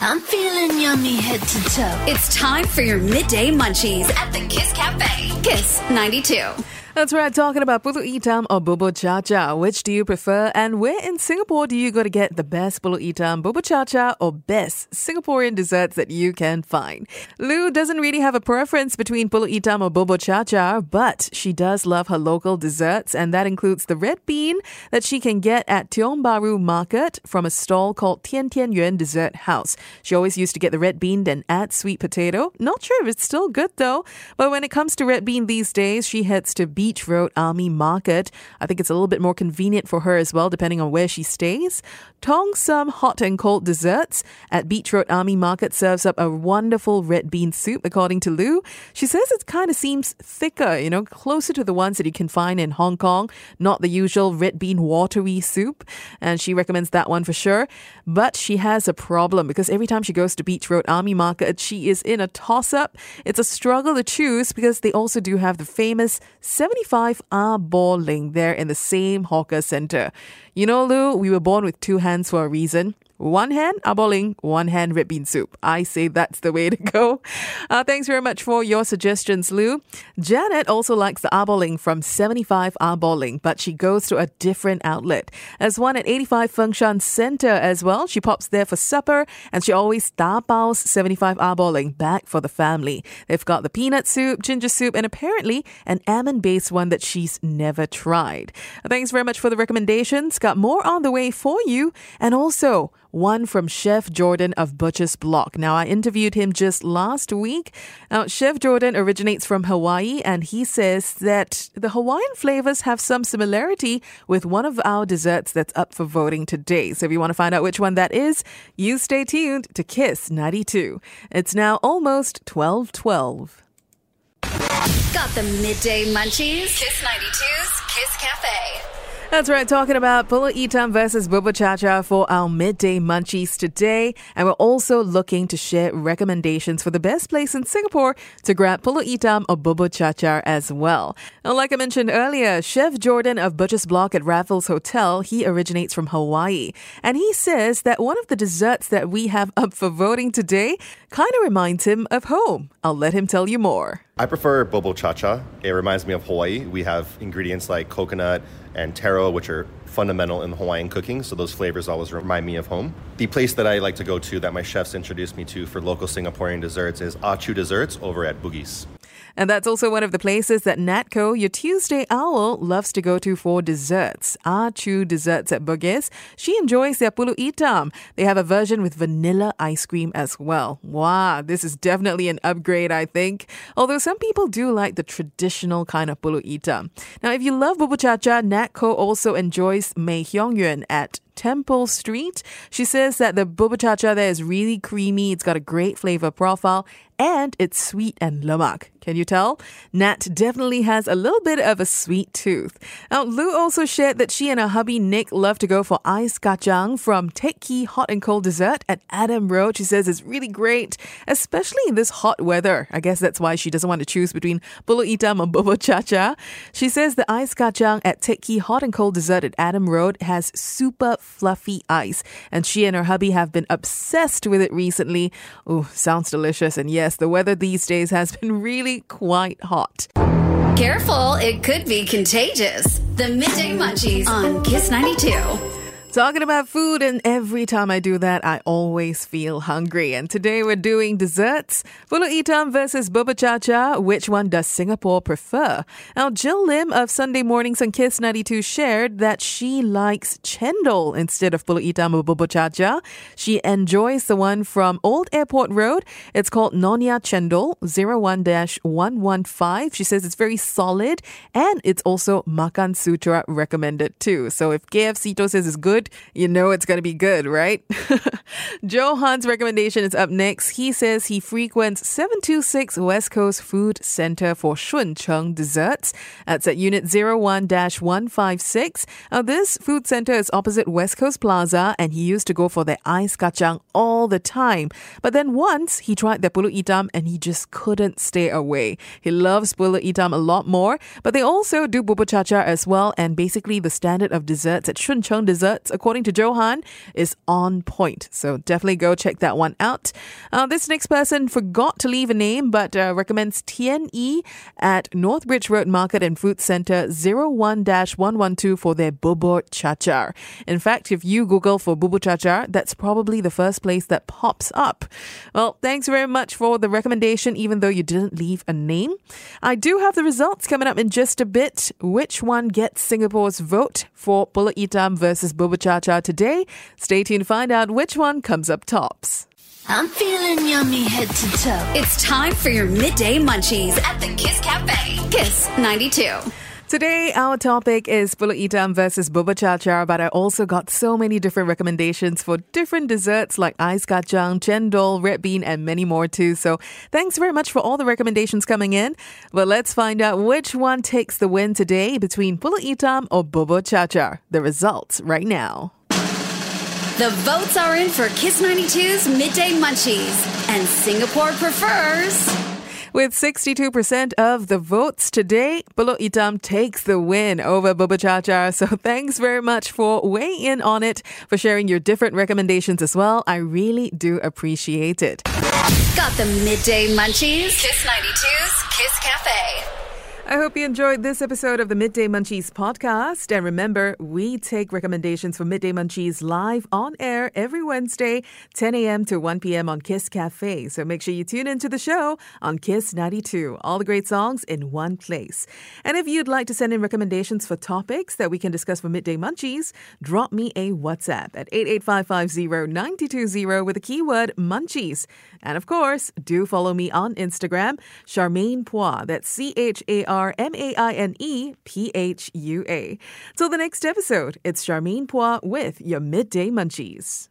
I'm feeling yummy head to toe. It's time for your midday munchies at the Kiss Cafe. Kiss 92. That's right, talking about pulut hitam or bubur cha cha. Which do you prefer? And where in Singapore do you go to get the best pulut hitam, bubur cha cha, or best Singaporean desserts that you can find? Lou doesn't really have a preference between pulut hitam or bubur cha cha, but she does love her local desserts, and that includes the red bean that she can get at Tiong Bahru Market from a stall called Tian Tian Yuan Dessert House. She always used to get the red bean, then add sweet potato. Not sure if it's still good though, but when it comes to red bean these days, she heads to Beach Road Army Market. I think it's a little bit more convenient for her as well, depending on where she stays. Tong Some Hot and Cold Desserts at Beach Road Army Market serves up a wonderful red bean soup, according to Lou. She says it kind of seems thicker, you know, closer to the ones that you can find in Hong Kong, not the usual red bean watery soup. And she recommends that one for sure. But she has a problem because every time she goes to Beach Road Army Market, she is in a toss up. It's a struggle to choose because they also do have the famous 75 are Bowling there in the same hawker center. You know, Lou, we were born with two hands for a reason. One hand aboling, one hand red bean soup. I say that's the way to go. Uh, thanks very much for your suggestions, Lou. Janet also likes the aboling from 75 aboling, but she goes to a different outlet. There's one at 85 Fengshan Center as well. She pops there for supper, and she always tapaos 75 aboling back for the family. They've got the peanut soup, ginger soup, and apparently an almond-based one that she's never tried. Thanks very much for the recommendations. Got more on the way for you, and also one from Chef Jordan of Butcher's Block. Now, I interviewed him just last week. Now, Chef Jordan originates from Hawaii, and he says that the Hawaiian flavors have some similarity with one of our desserts that's up for voting today. So, if you want to find out which one that is, you stay tuned to Kiss 92. It's now almost 1212. Got the midday munchies? Kiss 92's Kiss Cafe. That's right, talking about Pulut Hitam versus Bubur Cha Cha for our midday munchies today. And we're also looking to share recommendations for the best place in Singapore to grab Pulut Hitam or Bubur Cha Cha as well. Now, like I mentioned earlier, Chef Jordan of Butcher's Block at Raffles Hotel, he originates from Hawaii. And he says that one of the desserts that we have up for voting today kind of reminds him of home. I'll let him tell you more. I prefer bobo cha cha. It reminds me of Hawaii. We have ingredients like coconut and taro, which are fundamental in Hawaiian cooking, so those flavors always remind me of home. The place that I like to go to that my chefs introduced me to for local Singaporean desserts is Achu Desserts over at Bugis. And that's also one of the places that Natco, your Tuesday owl, loves to go to for desserts. Ah Chew Desserts at Bugis. She enjoys their pulut itam. They have a version with vanilla ice cream as well. Wow, this is definitely an upgrade, I think. Although some people do like the traditional kind of pulut itam. Now, if you love bubur cha cha, Natco also enjoys Mei Heong Yuen at Temple Street. She says that the boba cha cha there is really creamy. It's got a great flavor profile and it's sweet and lemak. Can you tell? Nat definitely has a little bit of a sweet tooth. Now, Lou also shared that she and her hubby Nick love to go for ice kacang from Kee Hot and Cold Dessert at Adam Road. She says it's really great, especially in this hot weather. I guess that's why she doesn't want to choose between pulut itam and bobo cha cha. She says the ice kacang at Kee Hot and Cold Dessert at Adam Road has super fluffy ice, and she and her hubby have been obsessed with it recently. Oh, sounds delicious. And yes, the weather these days has been really quite hot. Careful, it could be contagious. The midday munchies on Kiss 92. Talking about food, and every time I do that, I always feel hungry. And today we're doing desserts. Pulut Itam versus boba cha cha. Which one does Singapore prefer? Now, Jill Lim of Sunday Mornings on Kiss 92 shared that she likes chendol instead of pulut Itam or boba cha cha. She enjoys the one from Old Airport Road. It's called Nonya Chendol 01-115. She says it's very solid and it's also Makan Sutra recommended too. So if KFC says it's good, you know it's going to be good, right? Johan's recommendation is up next. He says he frequents 726 West Coast Food Center for Shun Cheng Desserts. That's at Unit 01 156. Now, this food center is opposite West Coast Plaza, and he used to go for their ice kacang all the time. But then once he tried their pulut hitam and he just couldn't stay away. He loves pulut hitam a lot more, but they also do bubur cha cha as well. And basically, the standard of desserts at Shun Cheng Desserts according to Johan, is on point. So definitely go check that one out. Uh, this next person forgot to leave a name, but uh, recommends Tien E at Northbridge Road Market and Food Center 01 112 for their Bubur Chacha. In fact, if you Google for Bubur Chacha, that's probably the first place that pops up. Well, thanks very much for the recommendation, even though you didn't leave a name. I do have the results coming up in just a bit. Which one gets Singapore's vote for Pulut Hitam versus Bubur Chacha today? Stay tuned to find out which one comes up tops. I'm feeling yummy head to toe. It's time for your midday munchies at the Kiss Cafe. Kiss 92. Today, our topic is Pulut Hitam versus Bubur Chacha, but I also got so many different recommendations for different desserts like ice kacang, chendol, red bean, and many more too. So thanks very much for all the recommendations coming in. But let's find out which one takes the win today between Pulut Hitam or Bubur Chacha. The results right now. The votes are in for Kiss 92's Midday Munchies, and Singapore prefers. With 62% of the votes today, Pulut Hitam takes the win over Bubur Chacha. So thanks very much for weighing in on it, for sharing your different recommendations as well. I really do appreciate it. Got the Midday Munchies? Kiss 92's Kiss Cafe. I hope you enjoyed this episode of the Midday Munchies podcast. And remember, we take recommendations for Midday Munchies live on air every Wednesday, 10 a.m. to 1 p.m. on Kiss Cafe. So make sure you tune into the show on Kiss 92. All the great songs in one place. And if you'd like to send in recommendations for topics that we can discuss for Midday Munchies, drop me a WhatsApp at 88550 with the keyword munchies. And of course, do follow me on Instagram, Charmaine Phua. That's C H A R M A I N E P H U A. Till the next episode, it's Charmaine Phua with your Midday Munchies.